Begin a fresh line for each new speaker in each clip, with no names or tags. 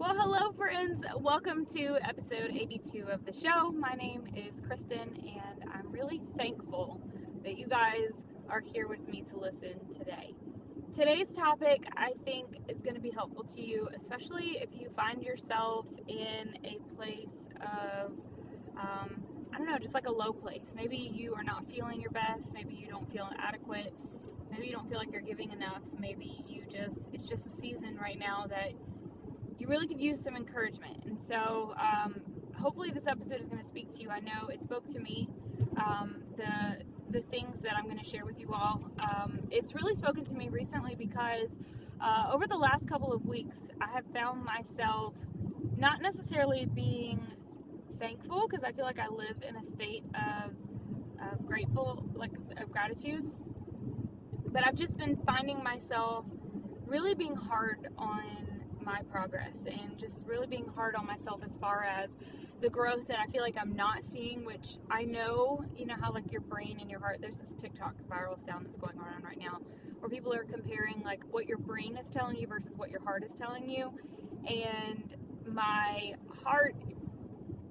Well, hello, friends. Welcome to episode 82 of the show. My name is Christin, and I'm really thankful that you guys are here with me to listen today. Today's topic, I think, is going to be helpful to you, especially if you find yourself in a place of, um, I don't know, just like a low place. Maybe you are not feeling your best. Maybe you don't feel adequate. Maybe you don't feel like you're giving enough. Maybe you just, it's just a season right now that you really could use some encouragement. And so, um, hopefully, this episode is going to speak to you. I know it spoke to me. Um, the the things that I'm going to share with you all. Um, it's really spoken to me recently because uh, over the last couple of weeks, I have found myself not necessarily being thankful because I feel like I live in a state of, of grateful, like of gratitude. But I've just been finding myself really being hard on my progress and just really being hard on myself as far as the growth that I feel like I'm not seeing, which I know, you know, how like your brain and your heart, there's this TikTok viral sound that's going around right now where people are comparing like what your brain is telling you versus what your heart is telling you. And my heart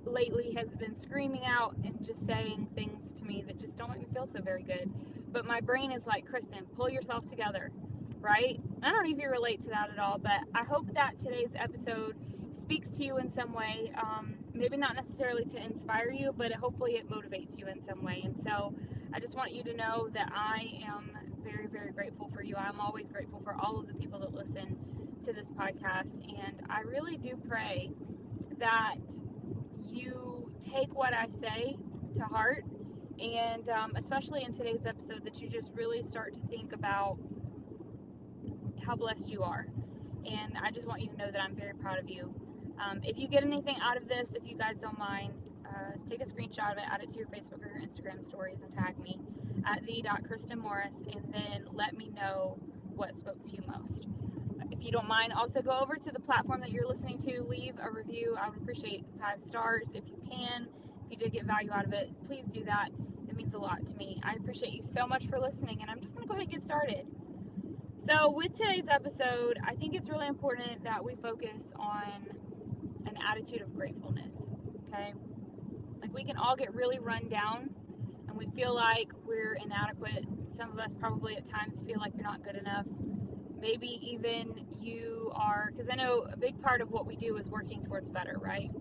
lately has been screaming out and just saying things to me that just don't make me feel so very good. But my brain is like, Christin, pull yourself together right? I don't know if you relate to that at all, but I hope that today's episode speaks to you in some way. Um, maybe not necessarily to inspire you, but hopefully it motivates you in some way. And so I just want you to know that I am very, very grateful for you. I'm always grateful for all of the people that listen to this podcast. And I really do pray that you take what I say to heart. And um, especially in today's episode, that you just really start to think about how blessed you are. And I just want you to know that I'm very proud of you. Um, if you get anything out of this, if you guys don't mind, uh, take a screenshot of it, add it to your Facebook or your Instagram stories, and tag me at the.kristenmorris, and then let me know what spoke to you most. If you don't mind, also go over to the platform that you're listening to, leave a review. I would appreciate five stars if you can. If you did get value out of it, please do that. It means a lot to me. I appreciate you so much for listening, and I'm just going to go ahead and get started. So, with today's episode, I think it's really important that we focus on an attitude of gratefulness. Okay? Like, we can all get really run down and we feel like we're inadequate. Some of us probably at times feel like you're not good enough. Maybe even you are, because I know a big part of what we do is working towards better, right?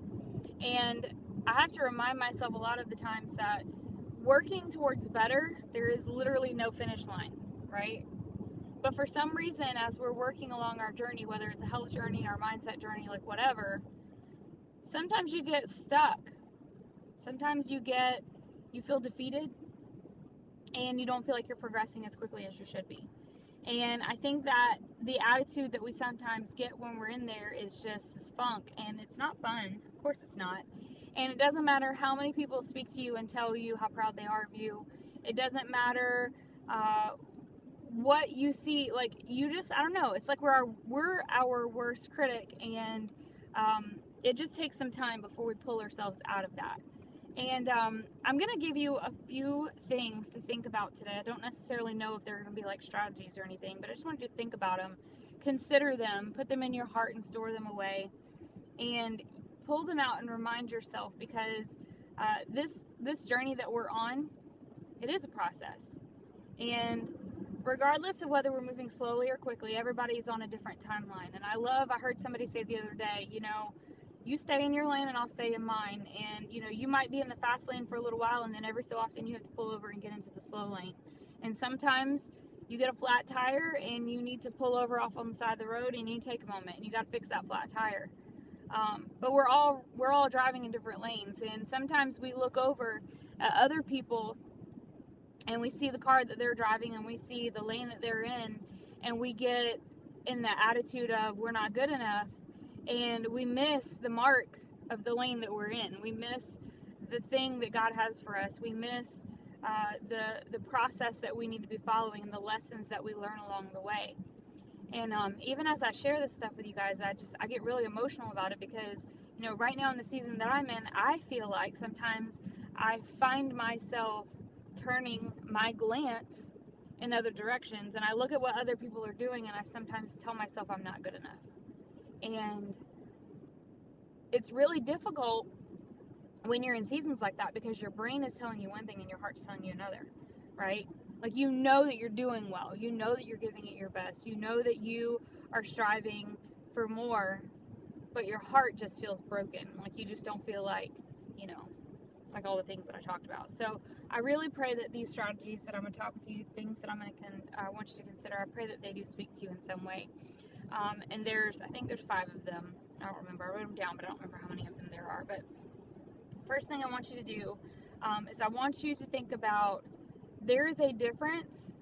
And I have to remind myself a lot of the times that working towards better, there is literally no finish line, right? But for some reason, as we're working along our journey, whether it's a health journey, our mindset journey, like whatever, sometimes you get stuck. Sometimes you get, you feel defeated and you don't feel like you're progressing as quickly as you should be. And I think that the attitude that we sometimes get when we're in there is just this funk, and it's not fun. Of course, it's not. And it doesn't matter how many people speak to you and tell you how proud they are of you. It doesn't matter uh, what you see like you just i don't know it's like we're our we're our worst critic and um, it just takes some time before we pull ourselves out of that. And um, i'm going to give you a few things to think about today. I don't necessarily know if they're going to be like strategies or anything but i just want you to think about them consider them put them in your heart and store them away and pull them out and remind yourself because uh, this this journey that we're on it is a process. And regardless of whether we're moving slowly or quickly, everybody's on a different timeline. And I love, I heard somebody say the other day, you know, you stay in your lane and I'll stay in mine. And, you know, you might be in the fast lane for a little while and then every so often you have to pull over and get into the slow lane. And sometimes you get a flat tire and you need to pull over off on the side of the road and you take a moment and you got to fix that flat tire. Um, but we're all we're all driving in different lanes and sometimes we look over at other people and we see the car that they're driving and we see the lane that they're in and we get in the attitude of we're not good enough and we miss the mark of the lane that we're in. We miss the thing that god has for us. We miss uh, the the process that we need to be following and the lessons that we learn along the way. And um, even as i share this stuff with you guys i just i get really emotional about it because you know right now in the season that i'm in i feel like sometimes i find myself turning my glance in other directions and I look at what other people are doing and I sometimes tell myself I'm not good enough. And it's really difficult when you're in seasons like that because your brain is telling you one thing and your heart's telling you another, right? Like you know that you're doing well. You know that you're giving it your best. You know that you are striving for more, but your heart just feels broken. Like you just don't feel like, like all the things that I talked about. So I really pray that these strategies that I'm going to talk with you, things that I'm going to con- I want you to consider, I pray that they do speak to you in some way. Um, and there's, I think there's five of them. I don't remember. I wrote them down, but I don't remember how many of them there are. But first thing I want you to do um, is I want you to think about there is a difference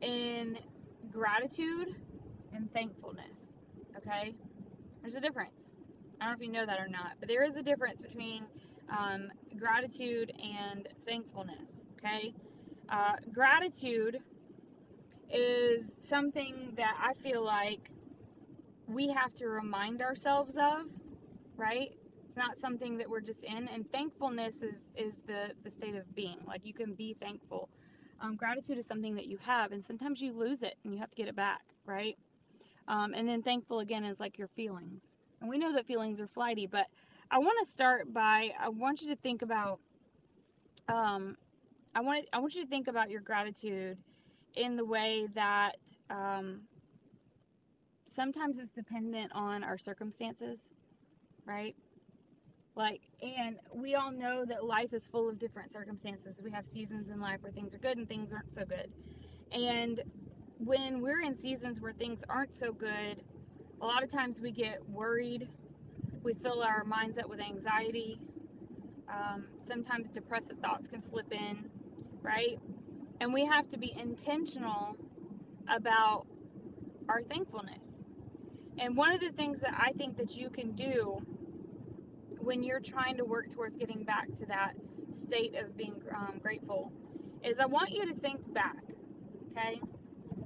in gratitude and thankfulness. Okay? There's a difference. I don't know if you know that or not, but there is a difference between um, gratitude and thankfulness. Okay? Uh, gratitude is something that I feel like we have to remind ourselves of, right? It's not something that we're just in. And thankfulness is, is the, the state of being. Like you can be thankful. Um, gratitude is something that you have, and sometimes you lose it and you have to get it back, right? Um, and then thankful again is like your feelings. And we know that feelings are flighty, but I want to start by I want you to think about um, I want I want you to think about your gratitude in the way that um, sometimes it's dependent on our circumstances, right? Like, and we all know that life is full of different circumstances. We have seasons in life where things are good and things aren't so good. And when we're in seasons where things aren't so good, a lot of times we get worried. We fill our minds up with anxiety. Um, sometimes depressive thoughts can slip in, right? And we have to be intentional about our thankfulness. And one of the things that I think that you can do when you're trying to work towards getting back to that state of being um, grateful is I want you to think back, okay?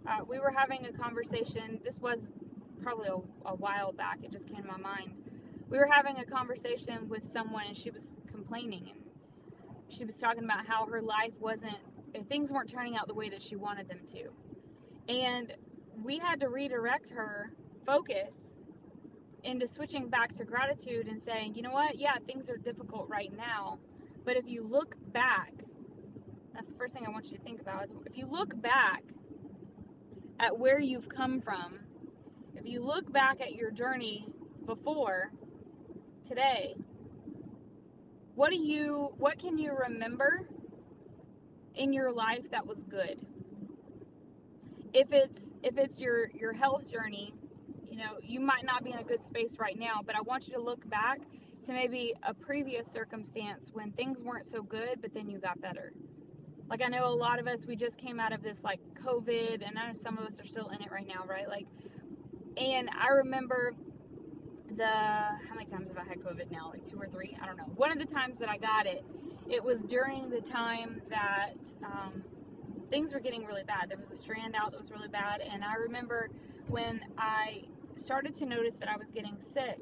Uh, we were having a conversation, this was probably a, a while back, it just came to my mind. We were having a conversation with someone and she was complaining and she was talking about how her life wasn't, eh, things weren't turning out the way that she wanted them to. And we had to redirect her focus into switching back to gratitude and saying, you know what, yeah, things are difficult right now, but if you look back, that's the first thing I want you to think about is if you look back at where you've come from, if you look back at your journey before today, what do you what can you remember in your life that was good? If it's if it's your your health journey, you know, you might not be in a good space right now, but I want you to look back to maybe a previous circumstance when things weren't so good, but then you got better. Like I know a lot of us, we just came out of this like COVID, and I know some of us are still in it right now, right? Like, and I remember the how many times have I had COVID now? Like two or three? I don't know. One of the times that I got it, it was during the time that um, things were getting really bad. There was a strand out that was really bad, and I remember when I started to notice that I was getting sick,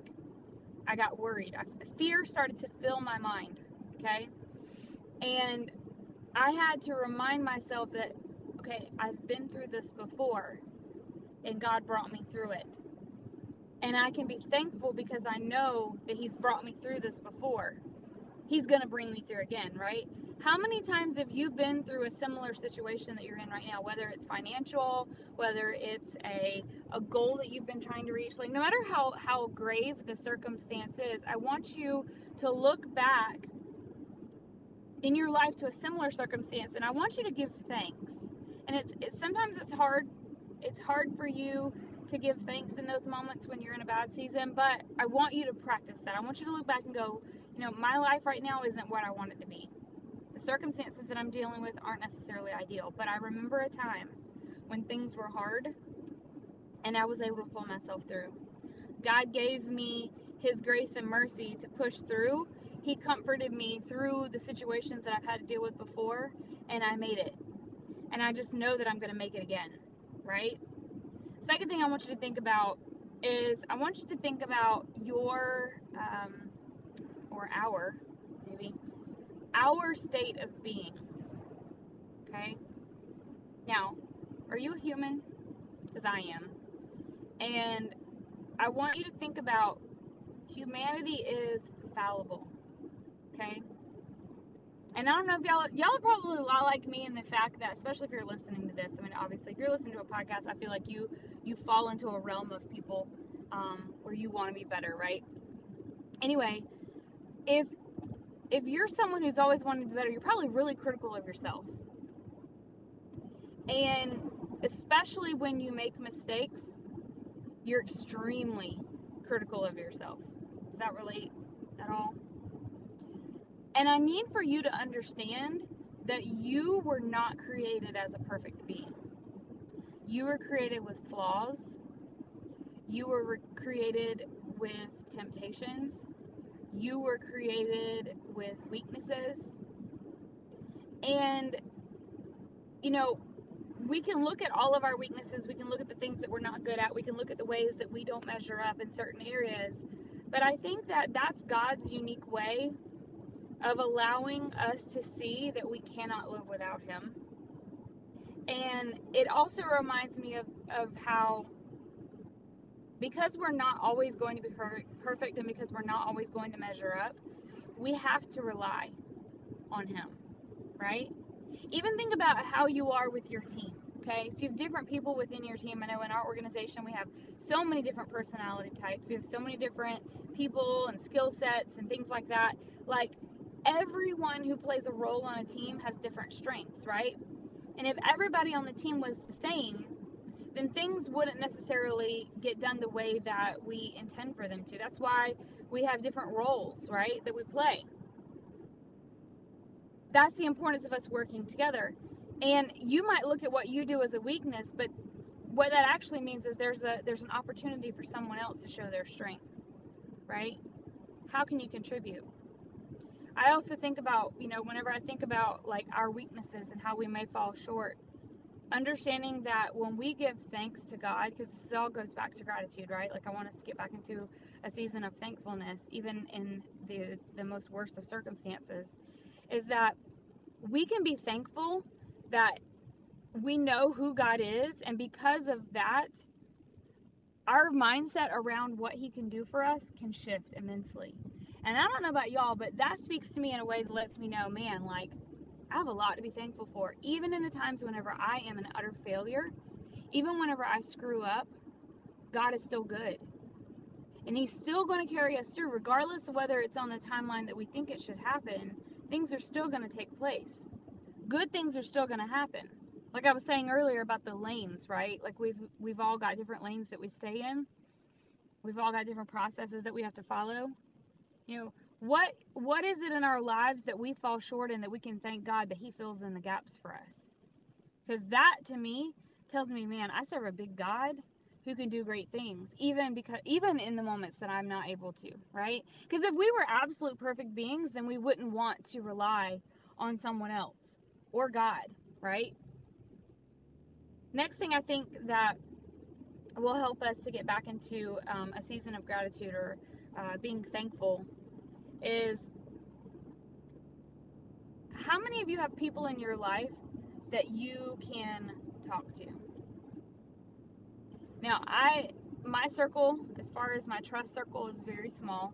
I got worried. I, fear started to fill my mind, okay? And I had to remind myself that, okay, I've been through this before, and God brought me through it. And I can be thankful because I know that He's brought me through this before. He's going to bring me through again, right? How many times have you been through a similar situation that you're in right now, whether it's financial, whether it's a, a goal that you've been trying to reach? Like, no matter how, how grave the circumstance is, I want you to look back in your life to a similar circumstance and I want you to give thanks. And it's, it's sometimes it's hard it's hard for you to give thanks in those moments when you're in a bad season, but I want you to practice that. I want you to look back and go, you know, my life right now isn't what I want it to be. The circumstances that I'm dealing with aren't necessarily ideal, but I remember a time when things were hard and I was able to pull myself through. God gave me His grace and mercy to push through. He comforted me through the situations that I've had to deal with before, and I made it. And I just know that I'm going to make it again, right? Second thing I want you to think about is I want you to think about your, um, or our, maybe, our state of being. Okay? Now, are you a human? Because I am. And I want you to think about humanity is fallible. Okay? And I don't know if y'all y'all probably a lot like me in the fact that, especially if you're listening to this. I mean, obviously, if you're listening to a podcast, I feel like you you fall into a realm of people um, where you want to be better, right? Anyway, if if you're someone who's always wanted to be better, you're probably really critical of yourself, and especially when you make mistakes, you're extremely critical of yourself. Does that relate at all? And I need for you to understand that you were not created as a perfect being. You were created with flaws. You were created with temptations. You were created with weaknesses. And, you know, we can look at all of our weaknesses. We can look at the things that we're not good at. We can look at the ways that we don't measure up in certain areas. But I think that that's God's unique way of allowing us to see that we cannot live without Him. And it also reminds me of, of how, because we're not always going to be perfect and because we're not always going to measure up, we have to rely on Him, right? Even think about how you are with your team. Okay, so you have different people within your team. I know in our organization we have so many different personality types. We have so many different people and skill sets and things like that. Like everyone who plays a role on a team has different strengths, right? And if everybody on the team was the same, then things wouldn't necessarily get done the way that we intend for them to. That's why we have different roles, right, that we play. That's the importance of us working together. And you might look at what you do as a weakness, but what that actually means is there's a there's an opportunity for someone else to show their strength, right? How can you contribute? I also think about, you know, whenever I think about like our weaknesses and how we may fall short, understanding that when we give thanks to God, because this all goes back to gratitude, right? Like I want us to get back into a season of thankfulness, even in the the most worst of circumstances, is that we can be thankful that we know who God is, and because of that, our mindset around what He can do for us can shift immensely. And I don't know about y'all, but that speaks to me in a way that lets me know, man, like, I have a lot to be thankful for. Even in the times whenever I am an utter failure, even whenever I screw up, God is still good. And He's still going to carry us through, regardless of whether it's on the timeline that we think it should happen. Things are still going to take place. Good things are still going to happen. Like I was saying earlier about the lanes, right? Like we've we've all got different lanes that we stay in. We've all got different processes that we have to follow. You know, what what is it in our lives that we fall short in that we can thank God that He fills in the gaps for us? Because that to me tells me, man, I serve a big God who can do great things, even because even in the moments that I'm not able to, right? Because if we were absolute perfect beings, then we wouldn't want to rely on someone else or God, right? Next thing I think that will help us to get back into um, a season of gratitude or uh, being thankful is how many of you have people in your life that you can talk to? Now, I my circle, as far as my trust circle, is very small,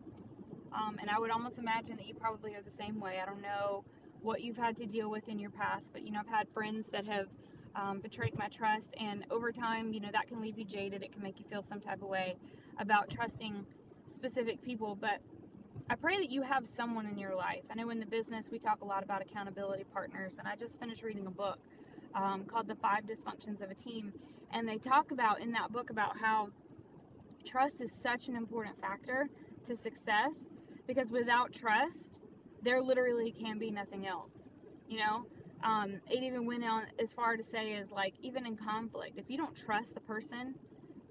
um, and I would almost imagine that you probably are the same way. I don't know what you've had to deal with in your past, but you know, I've had friends that have um, betrayed my trust, and over time, you know, that can leave you jaded. It can make you feel some type of way about trusting specific people, but I pray that you have someone in your life. I know in the business we talk a lot about accountability partners, and I just finished reading a book um, called The Five Dysfunctions of a Team. And they talk about in that book about how trust is such an important factor to success because without trust, there literally can be nothing else. You know, um, it even went on as far to say is like even in conflict, if you don't trust the person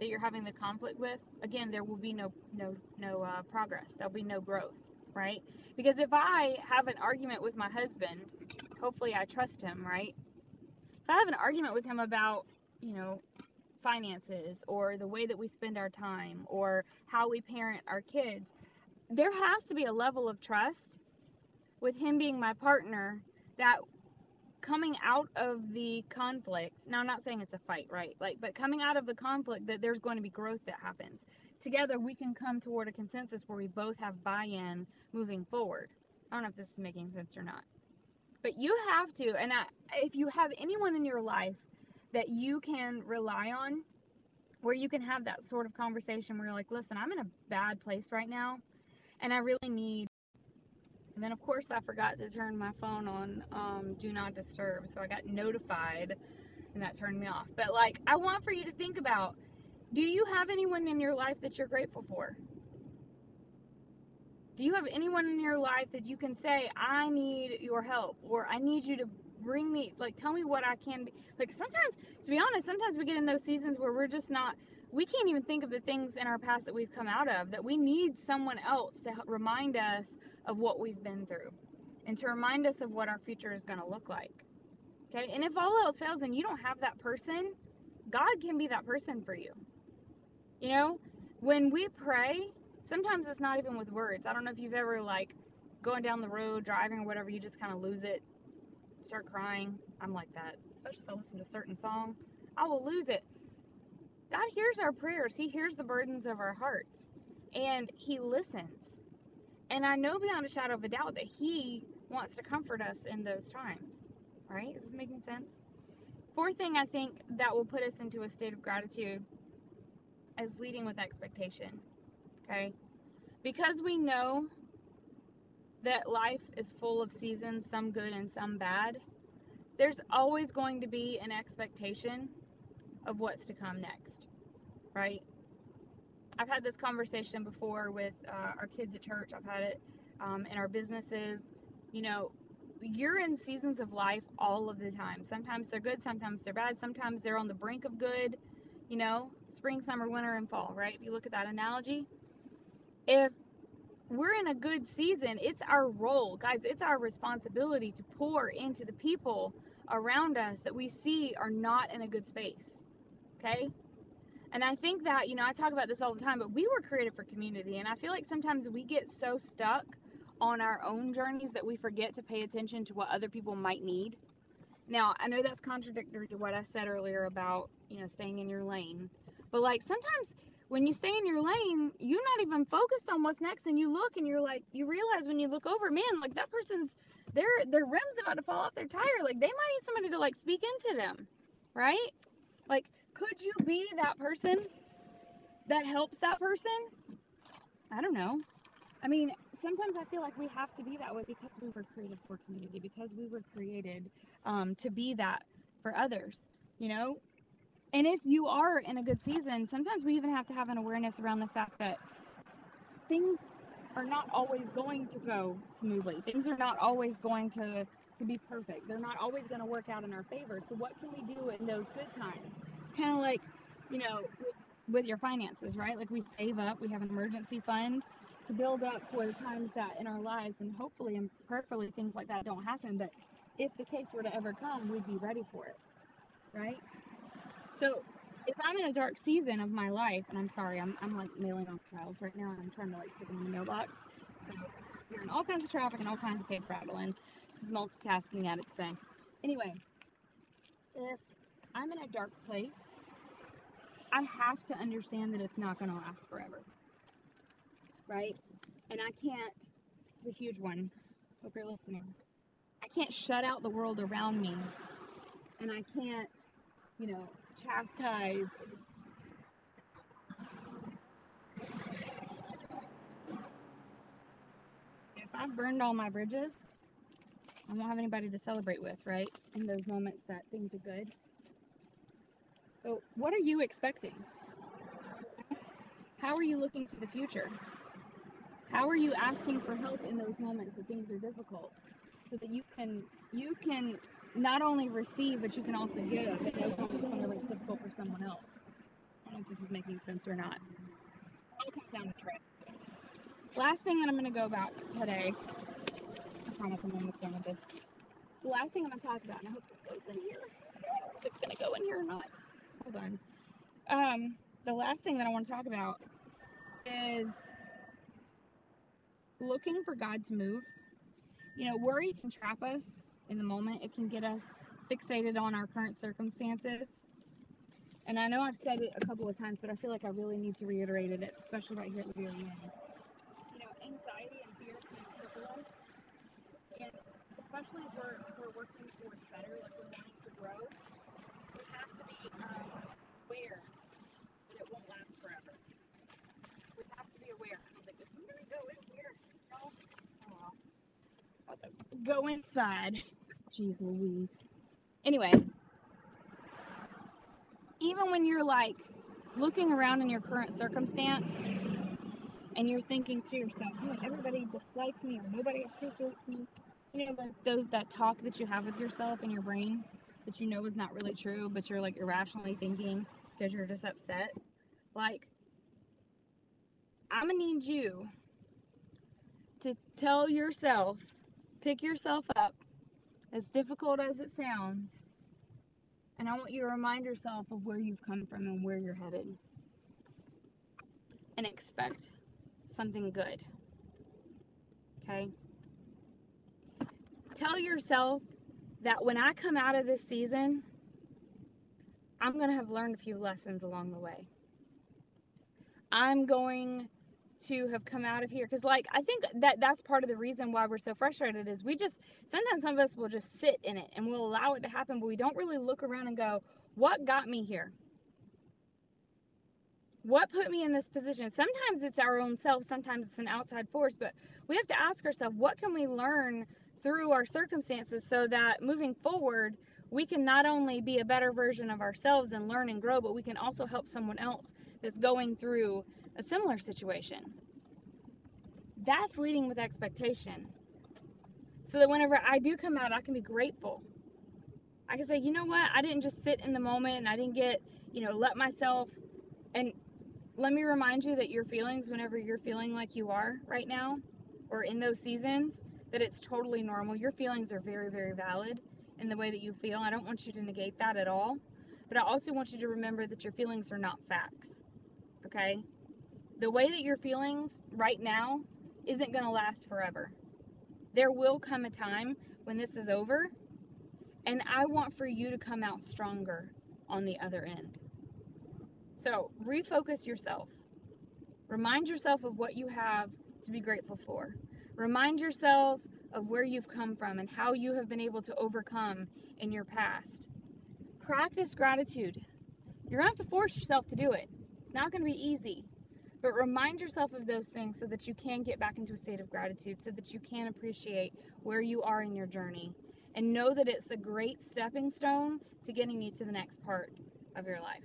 that you're having the conflict with, again, there will be no no no uh, progress. There'll be no growth, right? Because if I have an argument with my husband, hopefully I trust him, right? If I have an argument with him about, you know, finances or the way that we spend our time or how we parent our kids, there has to be a level of trust with him being my partner that coming out of the conflict now i'm not saying it's a fight right like but coming out of the conflict that there's going to be growth that happens together we can come toward a consensus where we both have buy-in moving forward. I don't know if this is making sense or not. But you have to, and I, if you have anyone in your life that you can rely on, where you can have that sort of conversation where you're like, listen, I'm in a bad place right now, and I really need. And then, of course, I forgot to turn my phone on um, Do Not Disturb, so I got notified, and that turned me off. But, like, I want for you to think about do you have anyone in your life that you're grateful for? Do you have anyone in your life that you can say, I need your help, or I need you to bring me, like, tell me what I can be? Like, sometimes, to be honest, sometimes we get in those seasons where we're just not, we can't even think of the things in our past that we've come out of, that we need someone else to remind us of what we've been through and to remind us of what our future is going to look like. Okay? And if all else fails and you don't have that person, God can be that person for you. You know, when we pray, sometimes it's not even with words. I don't know if you've ever like going down the road, driving or whatever, you just kind of lose it, start crying. I'm like that, especially if I listen to a certain song. I will lose it. God hears our prayers. He hears the burdens of our hearts and he listens. And I know beyond a shadow of a doubt that he wants to comfort us in those times. Right? Is this making sense? Fourth thing I think that will put us into a state of gratitude is leading with expectation. Okay? Because we know that life is full of seasons, some good and some bad, there's always going to be an expectation of what's to come next. Right? I've had this conversation before with uh, our kids at church, I've had it um, in our businesses. You know, you're in seasons of life all of the time. Sometimes they're good, sometimes they're bad, sometimes they're on the brink of good, you know, spring, summer, winter, and fall, right? If you look at that analogy, if we're in a good season, it's our role, guys, it's our responsibility to pour into the people around us that we see are not in a good space, okay? And I think that, you know, I talk about this all the time, but we were created for community. And I feel like sometimes we get so stuck on our own journeys that we forget to pay attention to what other people might need. Now, I know that's contradictory to what I said earlier about, you know, staying in your lane. But like sometimes when you stay in your lane, you're not even focused on what's next and you look and you're like you realize when you look over, man, like that person's their their rim's about to fall off their tire. Like they might need somebody to like speak into them. Right? Like could you be that person that helps that person? I don't know. I mean, sometimes I feel like we have to be that way because we were created for community, because we were created um, to be that for others, you know? And if you are in a good season, sometimes we even have to have an awareness around the fact that things are not always going to go smoothly. Things are not always going to, to be perfect. They're not always going to work out in our favor. So, what can we do in those good times? It's kind of like, you know, with, your finances, right? Like we save up, we have an emergency fund to build up for the times that in our lives, and hopefully and prayerfully things like that don't happen. But if the case were to ever come, we'd be ready for it, right? So if I'm in a dark season of my life, and I'm sorry, I'm, I'm like mailing off files right now, and I'm trying to like stick them in the mailbox. So we're in all kinds of traffic and all kinds of paper rattling. This is multitasking at its best. Anyway, if I'm in a dark place, I have to understand that it's not going to last forever right? And I can't, the huge one, hope you're listening. I can't shut out the world around me. And I can't, you know, chastise. If I've burned all my bridges, I won't have anybody to celebrate with, right? In those moments that things are good. So, what are you expecting? How are you looking to the future? How are you asking for help in those moments that things are difficult? So that you can you can not only receive but you can also give those moments whenever it's difficult for someone else. I don't know if this is making sense or not. It all comes down to trust. Last thing that I'm gonna go about today. I promise I'm almost done with this. The last thing I'm gonna talk about, and I hope this goes in here. if it's gonna go in here or not. Hold on. Um, the last thing that I want to talk about is looking for God to move. You know, worry can trap us in the moment, it can get us fixated on our current circumstances. And I know I've said it a couple of times, but I feel like I really need to reiterate it, especially right here at the very end. You know, anxiety and fear can cripple us. And especially if we're, if we're working towards better, if we're wanting to grow, have to be um, aware that it won't last forever. We have to be aware. Like, I'm to go in here? No. Oh. Go inside. Jeez Louise. Anyway, even when you're like looking around in your current circumstance and you're thinking to yourself, everybody dislikes me or nobody appreciates me. You know, those that talk that you have with yourself in your brain that you know is not really true, but you're like irrationally thinking because you're just upset. Like, I'm gonna need you to tell yourself, pick yourself up, as difficult as it sounds, and I want you to remind yourself of where you've come from and where you're headed. And expect something good. Okay? Tell yourself that when I come out of this season, I'm going to have learned a few lessons along the way. I'm going to have come out of here because like i think that that's part of the reason why we're so frustrated is we just sometimes some of us will just sit in it and we'll allow it to happen but we don't really look around and go what got me here what put me in this position sometimes it's our own self sometimes it's an outside force but we have to ask ourselves what can we learn through our circumstances so that moving forward we can not only be a better version of ourselves and learn and grow but we can also help someone else that's going through a similar situation. That's leading with expectation. So that whenever I do come out, I can be grateful. I can say, you know what? I didn't just sit in the moment and I didn't get, you know, let myself. And let me remind you that your feelings, whenever you're feeling like you are right now or in those seasons, that it's totally normal. Your feelings are very, very valid in the way that you feel. I don't want you to negate that at all. But I also want you to remember that your feelings are not facts. Okay? the way that your feelings right now isn't going to last forever. There will come a time when this is over, and I want for you to come out stronger on the other end. So refocus yourself. Remind yourself of what you have to be grateful for. Remind yourself of where you've come from and how you have been able to overcome in your past. Practice gratitude. You're going to have to force yourself to do it. It's not going to be easy. But remind yourself of those things so that you can get back into a state of gratitude, so that you can appreciate where you are in your journey. And know that it's a great stepping stone to getting you to the next part of your life.